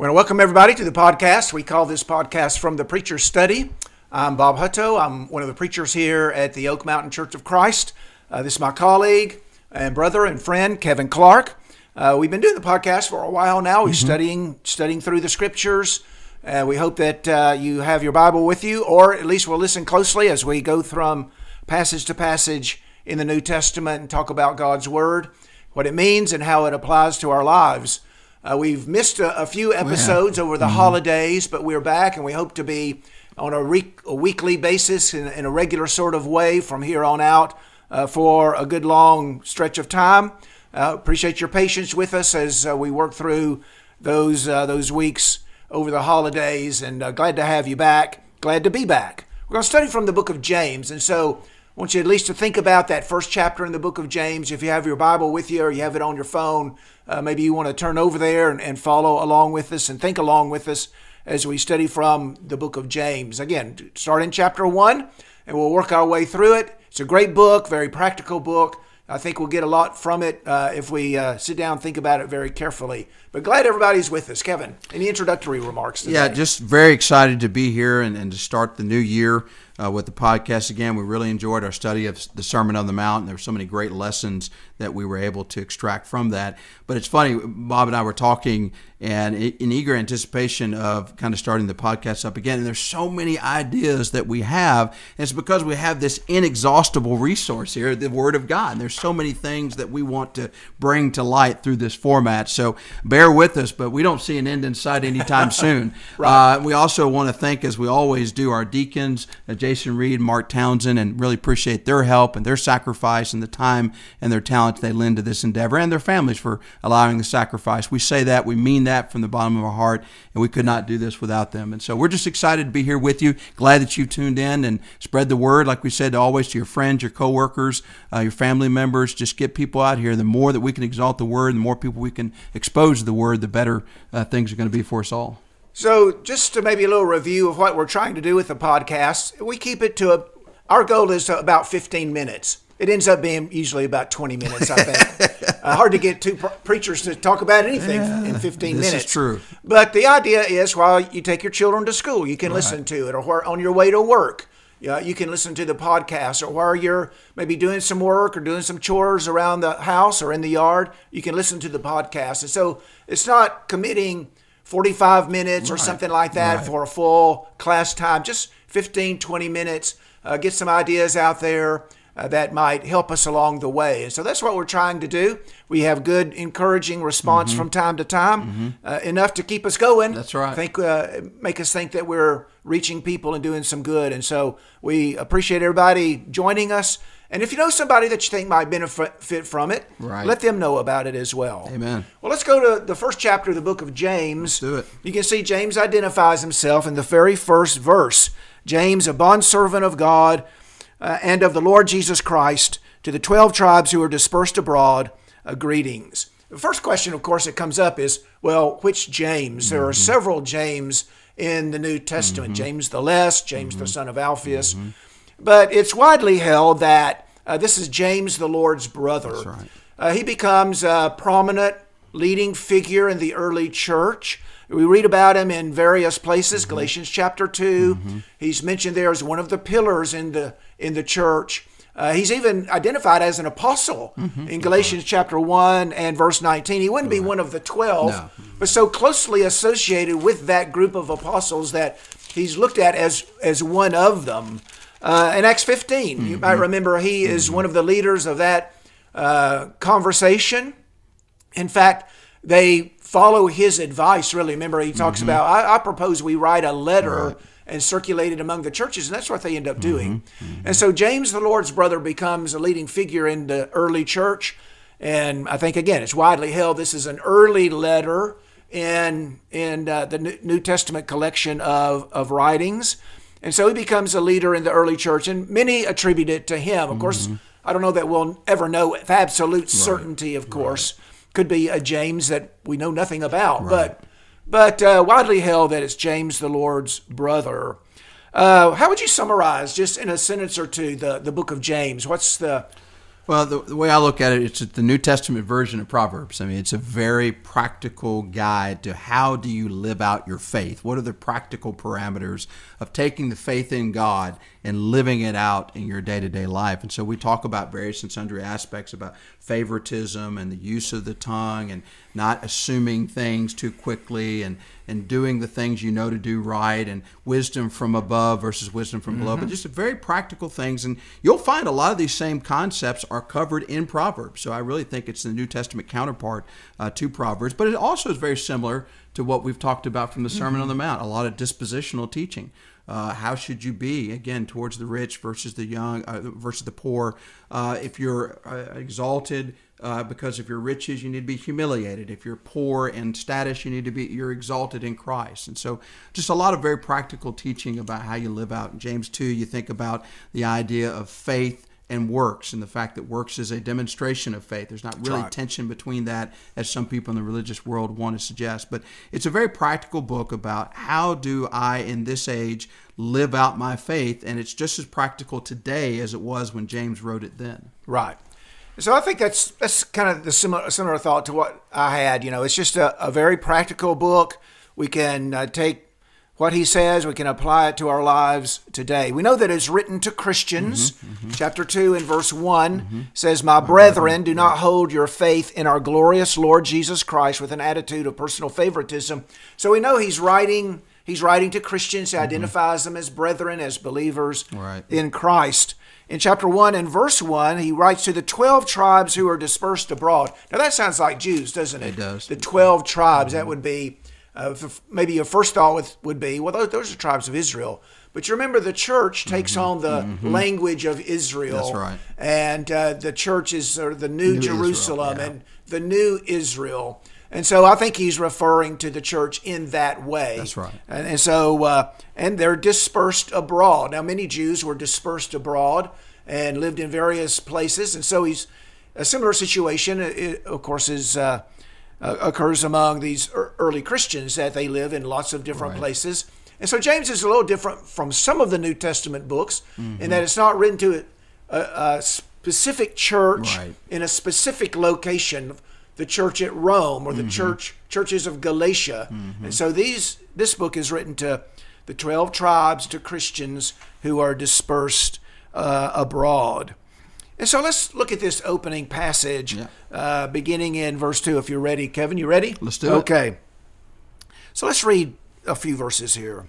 We want to welcome everybody to the podcast. We call this podcast From the Preacher's Study. I'm Bob Hutto. I'm one of the preachers here at the Oak Mountain Church of Christ. Uh, this is my colleague and brother and friend, Kevin Clark. Uh, we've been doing the podcast for a while now. We're studying studying through the scriptures. Uh, we hope that uh, you have your Bible with you, or at least will listen closely as we go from passage to passage in the New Testament and talk about God's Word, what it means, and how it applies to our lives. Uh, we've missed a, a few episodes over the holidays, but we're back, and we hope to be on a, re- a weekly basis in, in a regular sort of way from here on out uh, for a good long stretch of time. Uh, appreciate your patience with us as uh, we work through those uh, those weeks over the holidays, and uh, glad to have you back. Glad to be back. We're going to study from the book of James, and so I want you at least to think about that first chapter in the book of James. If you have your Bible with you or you have it on your phone, uh, maybe you want to turn over there and, and follow along with us and think along with us as we study from the book of James. Again, start in chapter one, and we'll work our way through it. It's a great book, very practical book. I think we'll get a lot from it uh, if we uh, sit down and think about it very carefully. But glad everybody's with us. Kevin, any introductory remarks today? Yeah, just very excited to be here and, and to start the new year uh, with the podcast again. We really enjoyed our study of the Sermon on the Mount. and There were so many great lessons that we were able to extract from that. But it's funny, Bob and I were talking and in eager anticipation of kind of starting the podcast up again. And there's so many ideas that we have. And it's because we have this inexhaustible resource here, the Word of God. And there's so many things that we want to bring to light through this format. So bear with us, but we don't see an end in sight anytime soon. right. uh, we also want to thank, as we always do, our deacons, uh, Jason Reed, Mark Townsend, and really appreciate their help and their sacrifice and the time and their talent they lend to this endeavor and their families for allowing the sacrifice. We say that, we mean that from the bottom of our heart, and we could not do this without them. And so we're just excited to be here with you. Glad that you tuned in and spread the word, like we said, always to your friends, your coworkers, uh, your family members. Just get people out here. The more that we can exalt the word, the more people we can expose the word, the better uh, things are going to be for us all. So, just to maybe a little review of what we're trying to do with the podcast, we keep it to a, our goal is about 15 minutes. It ends up being usually about 20 minutes, I think. uh, hard to get two preachers to talk about anything yeah, in 15 this minutes. Is true. But the idea is while you take your children to school, you can right. listen to it, or on your way to work. Yeah, you can listen to the podcast, or while you're maybe doing some work or doing some chores around the house or in the yard, you can listen to the podcast. And so it's not committing 45 minutes right. or something like that right. for a full class time, just 15, 20 minutes. Uh, get some ideas out there uh, that might help us along the way. And so that's what we're trying to do. We have good, encouraging response mm-hmm. from time to time, mm-hmm. uh, enough to keep us going. That's right. Think, uh, make us think that we're reaching people and doing some good. And so we appreciate everybody joining us. And if you know somebody that you think might benefit from it, right. let them know about it as well. Amen. Well, let's go to the first chapter of the book of James. Let's do it. You can see James identifies himself in the very first verse. James, a bondservant of God uh, and of the Lord Jesus Christ to the 12 tribes who are dispersed abroad, uh, greetings. The first question, of course, that comes up is well, which James? Mm-hmm. There are mm-hmm. several James in the New Testament mm-hmm. James the Less, James mm-hmm. the son of Alphaeus. But it's widely held that uh, this is James the Lord's brother. Right. Uh, he becomes a prominent leading figure in the early church. We read about him in various places. Mm-hmm. Galatians chapter 2. Mm-hmm. He's mentioned there as one of the pillars in the in the church. Uh, he's even identified as an apostle mm-hmm. in Galatians chapter 1 and verse 19. He wouldn't be one of the 12, no. but so closely associated with that group of apostles that he's looked at as, as one of them. Uh, in Acts 15, mm-hmm. you might mm-hmm. remember he is mm-hmm. one of the leaders of that uh, conversation. In fact, they follow his advice, really. Remember, he talks mm-hmm. about, I, I, propose we write a letter. Right and circulated among the churches, and that's what they end up doing. Mm-hmm, mm-hmm. And so James, the Lord's brother, becomes a leading figure in the early church. And I think again, it's widely held this is an early letter in in uh, the New Testament collection of of writings. And so he becomes a leader in the early church, and many attribute it to him. Of mm-hmm. course, I don't know that we'll ever know with absolute right. certainty. Of course, right. could be a James that we know nothing about, right. but but uh, widely held that it's James the Lord's brother. Uh, how would you summarize, just in a sentence or two, the, the book of James? What's the Well, the, the, way I look at it, it's the New Testament version of Proverbs. I mean, it's a very practical guide to how do you live out your faith. What are the practical parameters of taking the faith in God and living it out in your day-to-day life? And so we talk about various and sundry aspects about favoritism and the use of the tongue and not assuming things too quickly and and doing the things you know to do right and wisdom from above versus wisdom from below, mm-hmm. but just very practical things. And you'll find a lot of these same concepts are covered in Proverbs. So I really think it's the New Testament counterpart uh, to Proverbs, but it also is very similar to what we've talked about from the Sermon mm-hmm. on the Mount, a lot of dispositional teaching. Uh, how should you be again towards the rich versus the young uh, versus the poor? Uh, if you're uh, exalted, uh, because if you're riches, you need to be humiliated. If you're poor in status, you need to be you're exalted in Christ. And so, just a lot of very practical teaching about how you live out. In James two, you think about the idea of faith and works, and the fact that works is a demonstration of faith. There's not really right. tension between that, as some people in the religious world want to suggest. But it's a very practical book about how do I, in this age, live out my faith, and it's just as practical today as it was when James wrote it then. Right. So I think that's that's kind of the similar similar thought to what I had. You know, it's just a, a very practical book. We can uh, take what he says, we can apply it to our lives today. We know that it's written to Christians. Mm-hmm, mm-hmm. Chapter 2 and verse one mm-hmm. says, My brethren, do not hold your faith in our glorious Lord Jesus Christ with an attitude of personal favoritism. So we know he's writing he's writing to Christians, he mm-hmm. identifies them as brethren, as believers right. in Christ in chapter 1 and verse 1, he writes to the 12 tribes who are dispersed abroad. Now, that sounds like Jews, doesn't it? It does. The 12 tribes, mm-hmm. that would be, uh, maybe your first thought would be, well, those, those, are tribes of Israel. But you remember the church takes mm-hmm. on the mm-hmm. language of Israel. That's right. And uh, the church is sort of the new, new Jerusalem yeah. and the new Israel. And so I think he's referring to the church in that way. That's right. And, and so, uh, and they're dispersed abroad. Now, many Jews were dispersed abroad and lived in various places. And so he's a similar situation, it, of course, is. Uh, occurs among these early Christians that they live in lots of different right. places. And so James is a little different from some of the New Testament books mm-hmm. in that it's not written to a, a specific church right. in a specific location the church at Rome or the mm-hmm. church churches of Galatia. Mm-hmm. And so these this book is written to the 12 tribes to Christians who are dispersed uh, abroad. And so let's look at this opening passage yeah. uh, beginning in verse 2 if you're ready. Kevin, you ready? Let's do okay. it. Okay. So let's read a few verses here.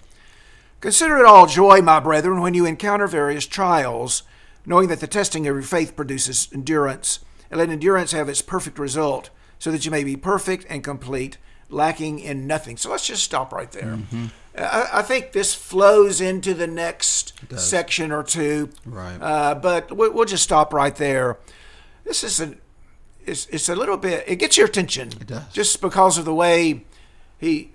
Consider it all joy, my brethren, when you encounter various trials, knowing that the testing of your faith produces endurance, and let endurance have its perfect result so that you may be perfect and complete, lacking in nothing. So let's just stop right there. Mm-hmm. I, I, think this flows into the next section or two. Right. Uh, but we'll, we'll, just stop right there. This is a, it's, it's a little bit, it gets your attention. It does. Just because of the way he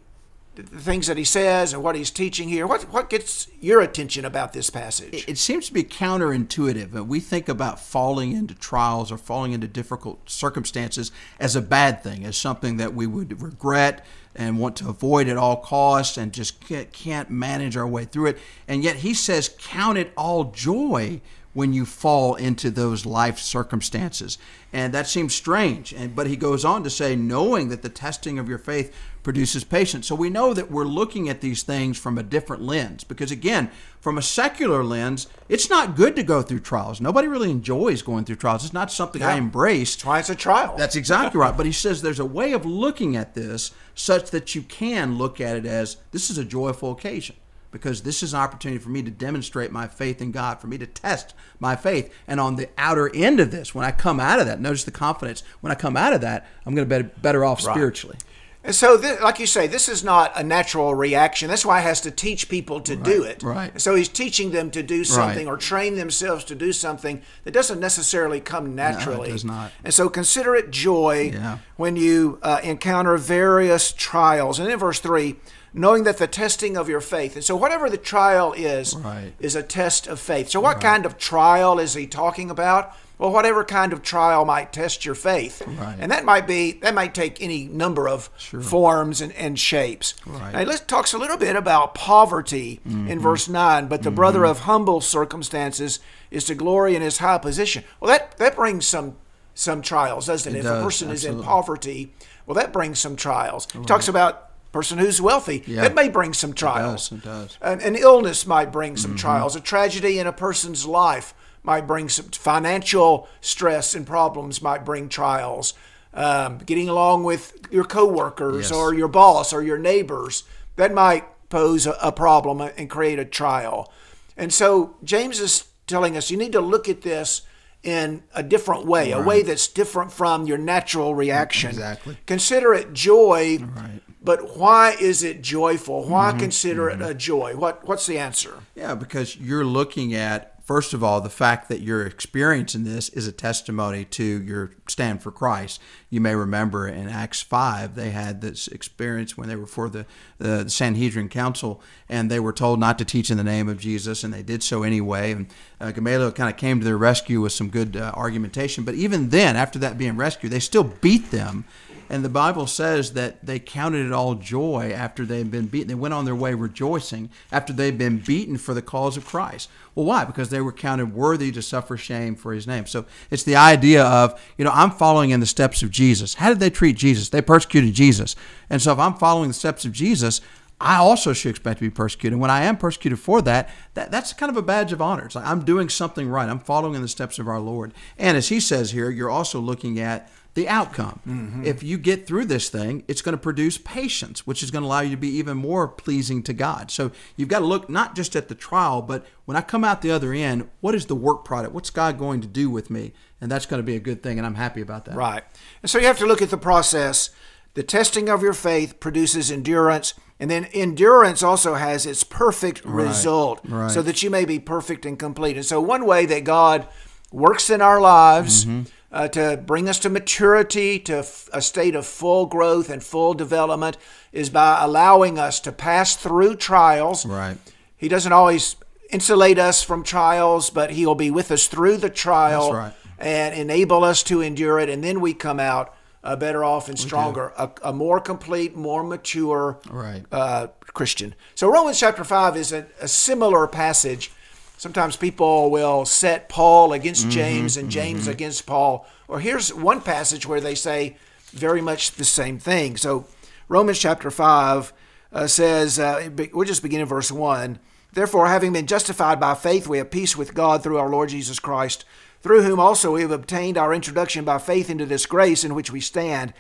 the things that he says and what he's teaching here. What what gets your attention about this passage? It, seems to be counterintuitive. We think about falling into trials or falling into difficult circumstances as a bad thing, as something that we would regret and want to avoid at all costs and just can't manage our way through it. And yet he says, "Count it all joy." When you fall into those life circumstances. And that seems strange. And but he goes on to say, knowing that the testing of your faith produces patience. So we know that we're looking at these things from a different lens because, again, from a secular lens, it's not good to go through trials. Nobody really enjoys going through trials. It's not something yeah. I embrace. Try it's a trial. That's exactly right. But he says there's a way of looking at this such that you can look at it as this is a joyful occasion because this is an opportunity for me to demonstrate my faith in God, for me to test my faith. And on the outer end of this, when I come out of that, notice the confidence. When I come out of that, I'm going to be better off right. spiritually. And so, this, like you say, this is not a natural reaction. That's why he has to teach people to right, do it. Right. So he's teaching them to do something right. or train themselves to do something that doesn't necessarily come naturally. No, it does not. And so consider it joy yeah. when you uh, encounter various trials. And in verse 3, knowing that the testing of your faith. And so, whatever the trial is, right. is a test of faith. So, what right. kind of trial is he talking about? well, whatever kind of trial might test your faith, Right. and that might be that might take any number of forms and, and shapes. Right. Now, let's talk a little bit about poverty Mm-hmm. in verse nine. But the brother of humble circumstances is to glory in his high position. Well, that that brings some some trials, doesn't it? It if does, a person is in poverty, well, that brings some trials. He talks about person who's wealthy. Yeah. That may bring some trials. it does. An, an illness might bring some trials. A tragedy in a person's life might bring some financial stress and problems might bring trials. Um, getting along with your coworkers Yes. or your boss or your neighbors that might pose a, a problem and create a trial. And so James is telling us you need to look at this in a different way, a way that's different from your natural reaction. Exactly. Consider it joy, Right. But why is it joyful? Why consider it a joy? What What's the answer? Yeah, because you're looking at first of all the fact that you're experiencing this is a testimony to your stand for Christ. You may remember in Acts five they had this experience when they were before the, the Sanhedrin Council and they were told not to teach in the name of Jesus and they did so anyway. And uh, Gamaliel kind of came to their rescue with some good uh, argumentation. But even then, after that being rescued, they still beat them. And the Bible says that they counted it all joy after they'd been beaten. They went on their way rejoicing after they'd been beaten for the cause of Christ. Well, why? Because they were counted worthy to suffer shame for his name. So it's the idea of, you know, I'm following in the steps of Jesus. How did they treat Jesus? They persecuted Jesus. And so if I'm following the steps of Jesus, I also should expect to be persecuted. And when I am persecuted for that, that that's kind of a badge of honor. It's like I'm doing something right. I'm following in the steps of our Lord. And as he says here, you're also looking at the outcome. Mm-hmm. If you get through this thing, it's going to produce patience, which is going to allow you to be even more pleasing to God. So you've got to look not just at the trial, but when I come out the other end, what is the work product? What's God going to do with me? And that's going to be a good thing, and I'm happy about that. Right. And so you have to look at the process. The testing of your faith produces endurance, and then endurance also has its perfect result, right. so that you may be perfect and complete. And so, one way that God works in our lives Mm-hmm. uh, to bring us to maturity, to f- a state of full growth and full development, is by allowing us to pass through trials. Right. He doesn't always insulate us from trials, but He'll be with us through the trial right. and enable us to endure it. And then we come out uh, better off and stronger, a, a more complete, more mature Right. uh, Christian. So Romans chapter 5 is a, a similar passage. Sometimes people will set Paul against Mm-hmm. James and James against Paul. Or here's one passage where they say very much the same thing. So Romans chapter 5 uh, says, uh, we'll just begin in verse 1. Therefore, having been justified by faith, we have peace with God through our Lord Jesus Christ, through whom also we have obtained our introduction by faith into this grace in which we stand.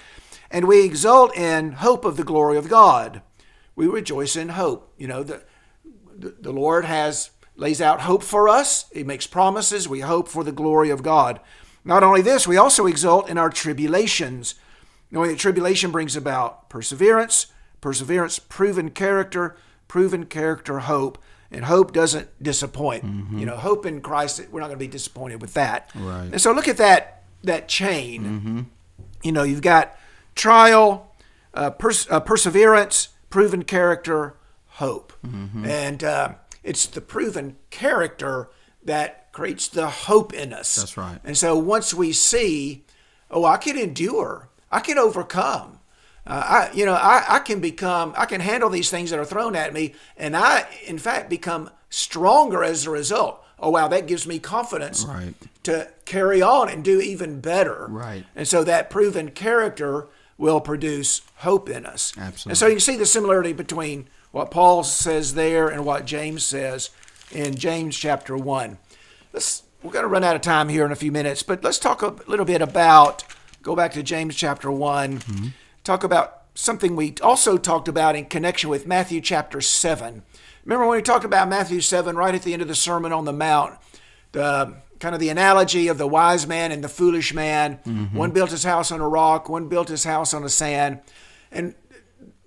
And we exult in hope of the glory of God. We rejoice in hope. You know, the, the, Lord has lays out hope for us. He makes promises. We hope for the glory of God. Not only this, we also exult in our tribulations, knowing that tribulation brings about perseverance, perseverance, proven character, proven character, hope. And hope doesn't disappoint. You know, hope in Christ, we're not going to be disappointed with that. Right. And so look at that that chain. You know, you've got trial, uh, pers- uh, perseverance, proven character, hope. And uh, it's the proven character that creates the hope in us. That's right. And so once we see, oh, I can endure, I can overcome. Uh, I, you know, I, I can become, I can handle these things that are thrown at me, and I, in fact, become stronger as a result. Oh, wow, that gives me confidence Right. to carry on and do even better. Right. And so that proven character will produce hope in us. Absolutely. And so you can see the similarity between what Paul says there and what James says in James chapter 1. Let's we're going to run out of time here in a few minutes, but let's talk a little bit about go back to James chapter one talk about something we also talked about in connection with Matthew chapter 7. Remember when we talked about Matthew 7 right at the end of the Sermon on the Mount? The kind of the analogy of the wise man and the foolish man. Mm-hmm. One built his house on a rock, one built his house on a sand. And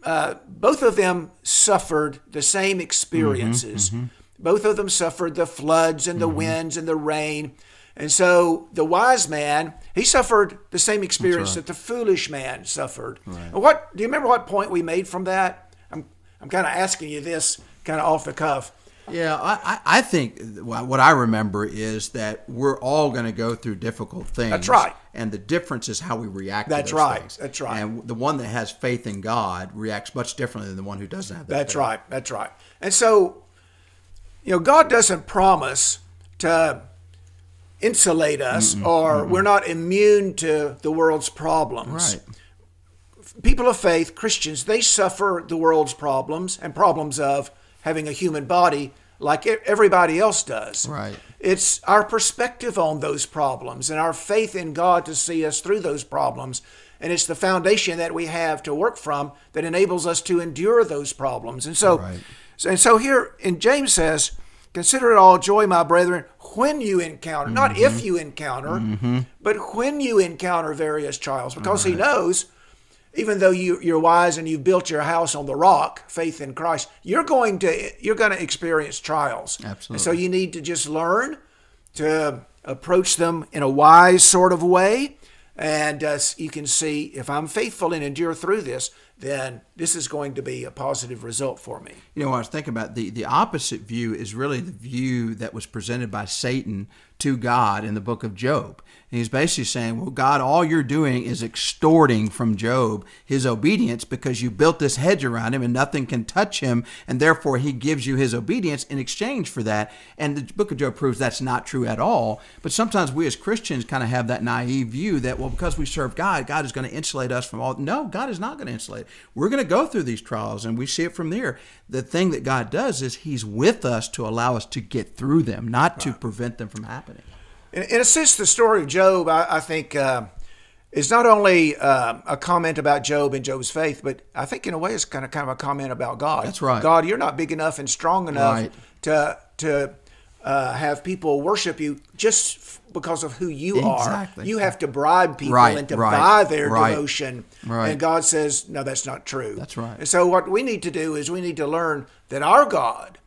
uh, both of them suffered the same experiences. Mm-hmm. Mm-hmm. Both of them suffered the floods and the winds and the rain. And so the wise man, he suffered the same experience that the foolish man suffered. And What do you remember what point we made from that? I'm I'm kind of asking you this kind of off the cuff. Yeah, I, I think what I remember is that we're all going to go through difficult things. That's right. And the difference is how we react That's to those right. things. That's right. And the one that has faith in God reacts much differently than the one who doesn't have that. That's faith. right. That's right. And so, you know, God doesn't promise to insulate us or we're not immune to the world's problems. Right. People of faith, Christians, they suffer the world's problems and problems of having a human body like everybody else does. Right. It's our perspective on those problems and our faith in God to see us through those problems. And it's the foundation that we have to work from that enables us to endure those problems. And so, Right. and so here in James says, Consider it all joy, my brethren, when you encounter, not if mm-hmm. you encounter, mm-hmm. but when you encounter various trials, because he knows even though you, you're wise and you've built your house on the rock, faith in Christ, you're going to you're going to experience trials. Absolutely. And so you need to just learn to approach them in a wise sort of way, and uh, you can see if I'm faithful and endure through this, then this is going to be a positive result for me. You know, I was thinking about the, the opposite view is really the view that was presented by Satan to God in the book of Job. And he's basically saying, Well, God, all you're doing is extorting from Job his obedience because you built this hedge around him and nothing can touch him. And therefore, he gives you his obedience in exchange for that. And the book of Job proves that's not true at all. But sometimes we as Christians kind of have that naive view that, well, because we serve God, God is going to insulate us from all. No, God is not going to insulate. We're going to go through these trials and we see it from there. The thing that God does is he's with us to allow us to get through them, not to prevent them from happening. In, in a sense, the story of Job, I, I think, uh, is not only uh, a comment about Job and Job's faith, but I think in a way it's kind of kind of a comment about God. That's right. God, you're not big enough and strong enough Right. to to uh, have people worship you just f- because of who you Exactly. are. You have to bribe people Right, and to right, buy their right, devotion. right. And God says, no, that's not true. That's right. And so what we need to do is we need to learn that our God.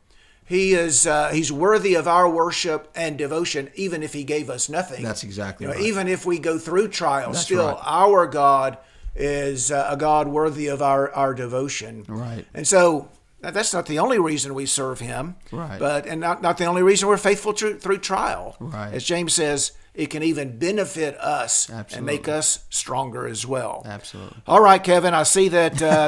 He is uh, he's worthy of our worship and devotion, even if he gave us nothing. That's exactly You know, right. Even if we go through trials, That's still right. our God is uh, a God worthy of our, our devotion. Right. And so that's not the only reason we serve Him. Right. But and not, not the only reason we're faithful through, through trial. Right. As James says, it can even benefit us and make us stronger as well. Absolutely. All right, Kevin. I see that uh,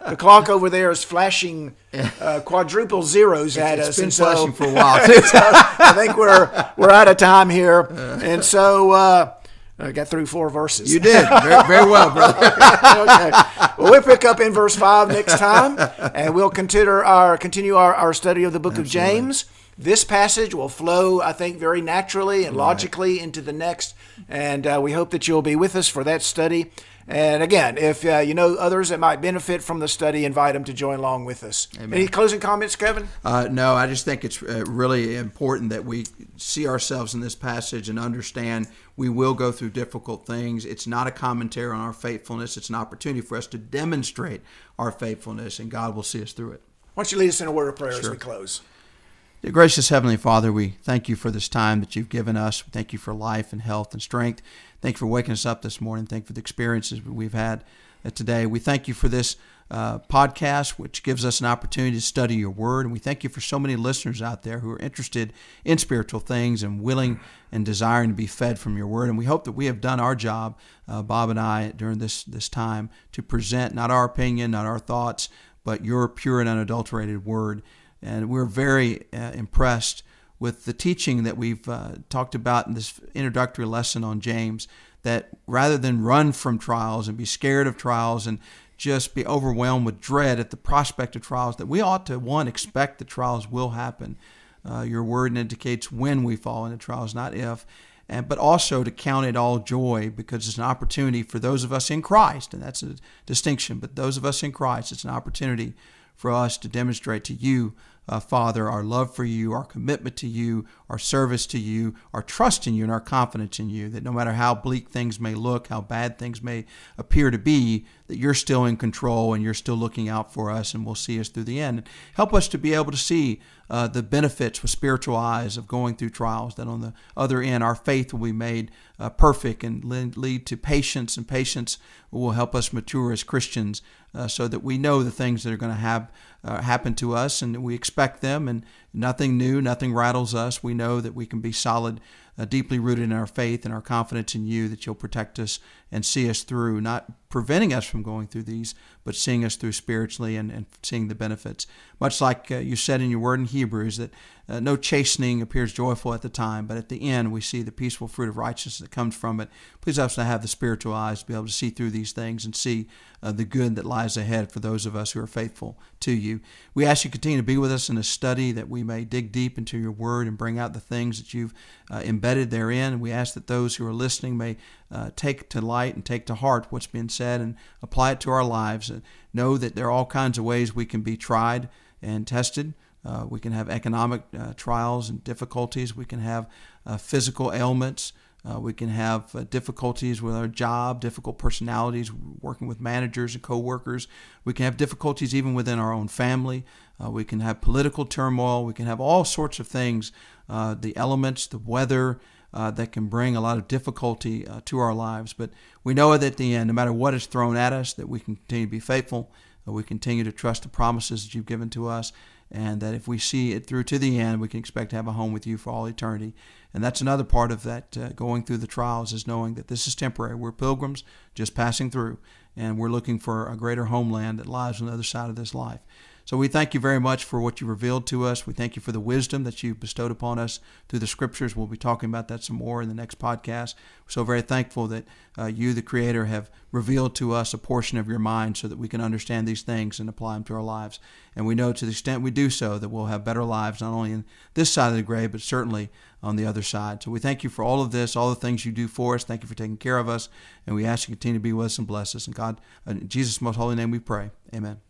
the, the clock over there is flashing uh, quadruple zeros at It's us. been and so- flashing for a while, too. so I think we're we're out of time here, and so uh, I got through four verses. You did. Very, very well, brother. okay. Well, we'll pick up in verse five next time, and we'll consider our continue our, our study of the book of James. This passage will flow, I think, very naturally and logically into the next, and uh, we hope that you'll be with us for that study. And again, if uh, you know others that might benefit from the study, invite them to join along with us. Any closing comments, Kevin? Uh, no, I just think it's uh, really important that we see ourselves in this passage and understand we will go through difficult things. It's not a commentary on our faithfulness, it's an opportunity for us to demonstrate our faithfulness, and God will see us through it. Why don't you lead us in a word of prayer as we close? Dear gracious Heavenly Father, we thank you for this time that you've given us. We thank you for life and health and strength. Thank you for waking us up this morning. Thank you for the experiences we've had uh, today. We thank you for this uh, podcast, which gives us an opportunity to study your word. And we thank you for so many listeners out there who are interested in spiritual things and willing and desiring to be fed from your word. And we hope that we have done our job, uh, Bob and I, during this, this time to present not our opinion, not our thoughts, but your pure and unadulterated word. And we're very uh, impressed with the teaching that we've uh, talked about in this introductory lesson on James. That rather than run from trials and be scared of trials and just be overwhelmed with dread at the prospect of trials, that we ought to, one, expect that trials will happen. Uh, your word indicates when we fall into trials, not if. And, but also to count it all joy because it's an opportunity for those of us in Christ, and that's a distinction, but those of us in Christ, it's an opportunity for us to demonstrate to you, uh, Father, our love for you, our commitment to you, our service to you, our trust in you, and our confidence in you. That no matter how bleak things may look, how bad things may appear to be, that you're still in control and you're still looking out for us and will see us through the end. Help us to be able to see uh, the benefits with spiritual eyes of going through trials, that on the other end, our faith will be made uh, perfect and lead to patience, and patience will help us mature as Christians uh, so that we know the things that are going to have uh, happen to us and we expect them, and nothing new, nothing rattles us. We know that we can be solid uh, deeply rooted in our faith and our confidence in you that you'll protect us and see us through, not preventing us from going through these, but seeing us through spiritually and, and seeing the benefits. Much like uh, you said in your word in Hebrews that uh, no chastening appears joyful at the time, but at the end we see the peaceful fruit of righteousness that comes from it. Please help us to have the spiritual eyes to be able to see through these things and see uh, the good that lies ahead for those of us who are faithful to you. We ask you to continue to be with us in this study that we may dig deep into your word and bring out the things that you've uh, embedded therein. We ask that those who are listening may uh, take to light and take to heart what's been said and apply it to our lives. Know that there are all kinds of ways we can be tried and tested. Uh, we can have economic uh, trials and difficulties. We can have uh, physical ailments. Uh, we can have uh, difficulties with our job, difficult personalities, working with managers and coworkers. We can have difficulties even within our own family. Uh, we can have political turmoil. We can have all sorts of things the elements, the weather, uh, that can bring a lot of difficulty uh, to our lives. But we know that at the end, no matter what is thrown at us, that we can continue to be faithful, we continue to trust the promises that you've given to us, and that if we see it through to the end, we can expect to have a home with you for all eternity. And that's another part of that uh, going through the trials is knowing that this is temporary. We're pilgrims just passing through, and we're looking for a greater homeland that lies on the other side of this life. So we thank you very much for what you revealed to us. We thank you for the wisdom that you bestowed upon us through the scriptures. We'll be talking about that some more in the next podcast. We're so very thankful that uh, you, the Creator, have revealed to us a portion of your mind so that we can understand these things and apply them to our lives. And we know to the extent we do so that we'll have better lives, not only in this side of the grave, but certainly on the other side. So we thank you for all of this, all the things you do for us. Thank you for taking care of us. And we ask you to continue to be with us and bless us. And God, in Jesus' most holy name we pray. Amen.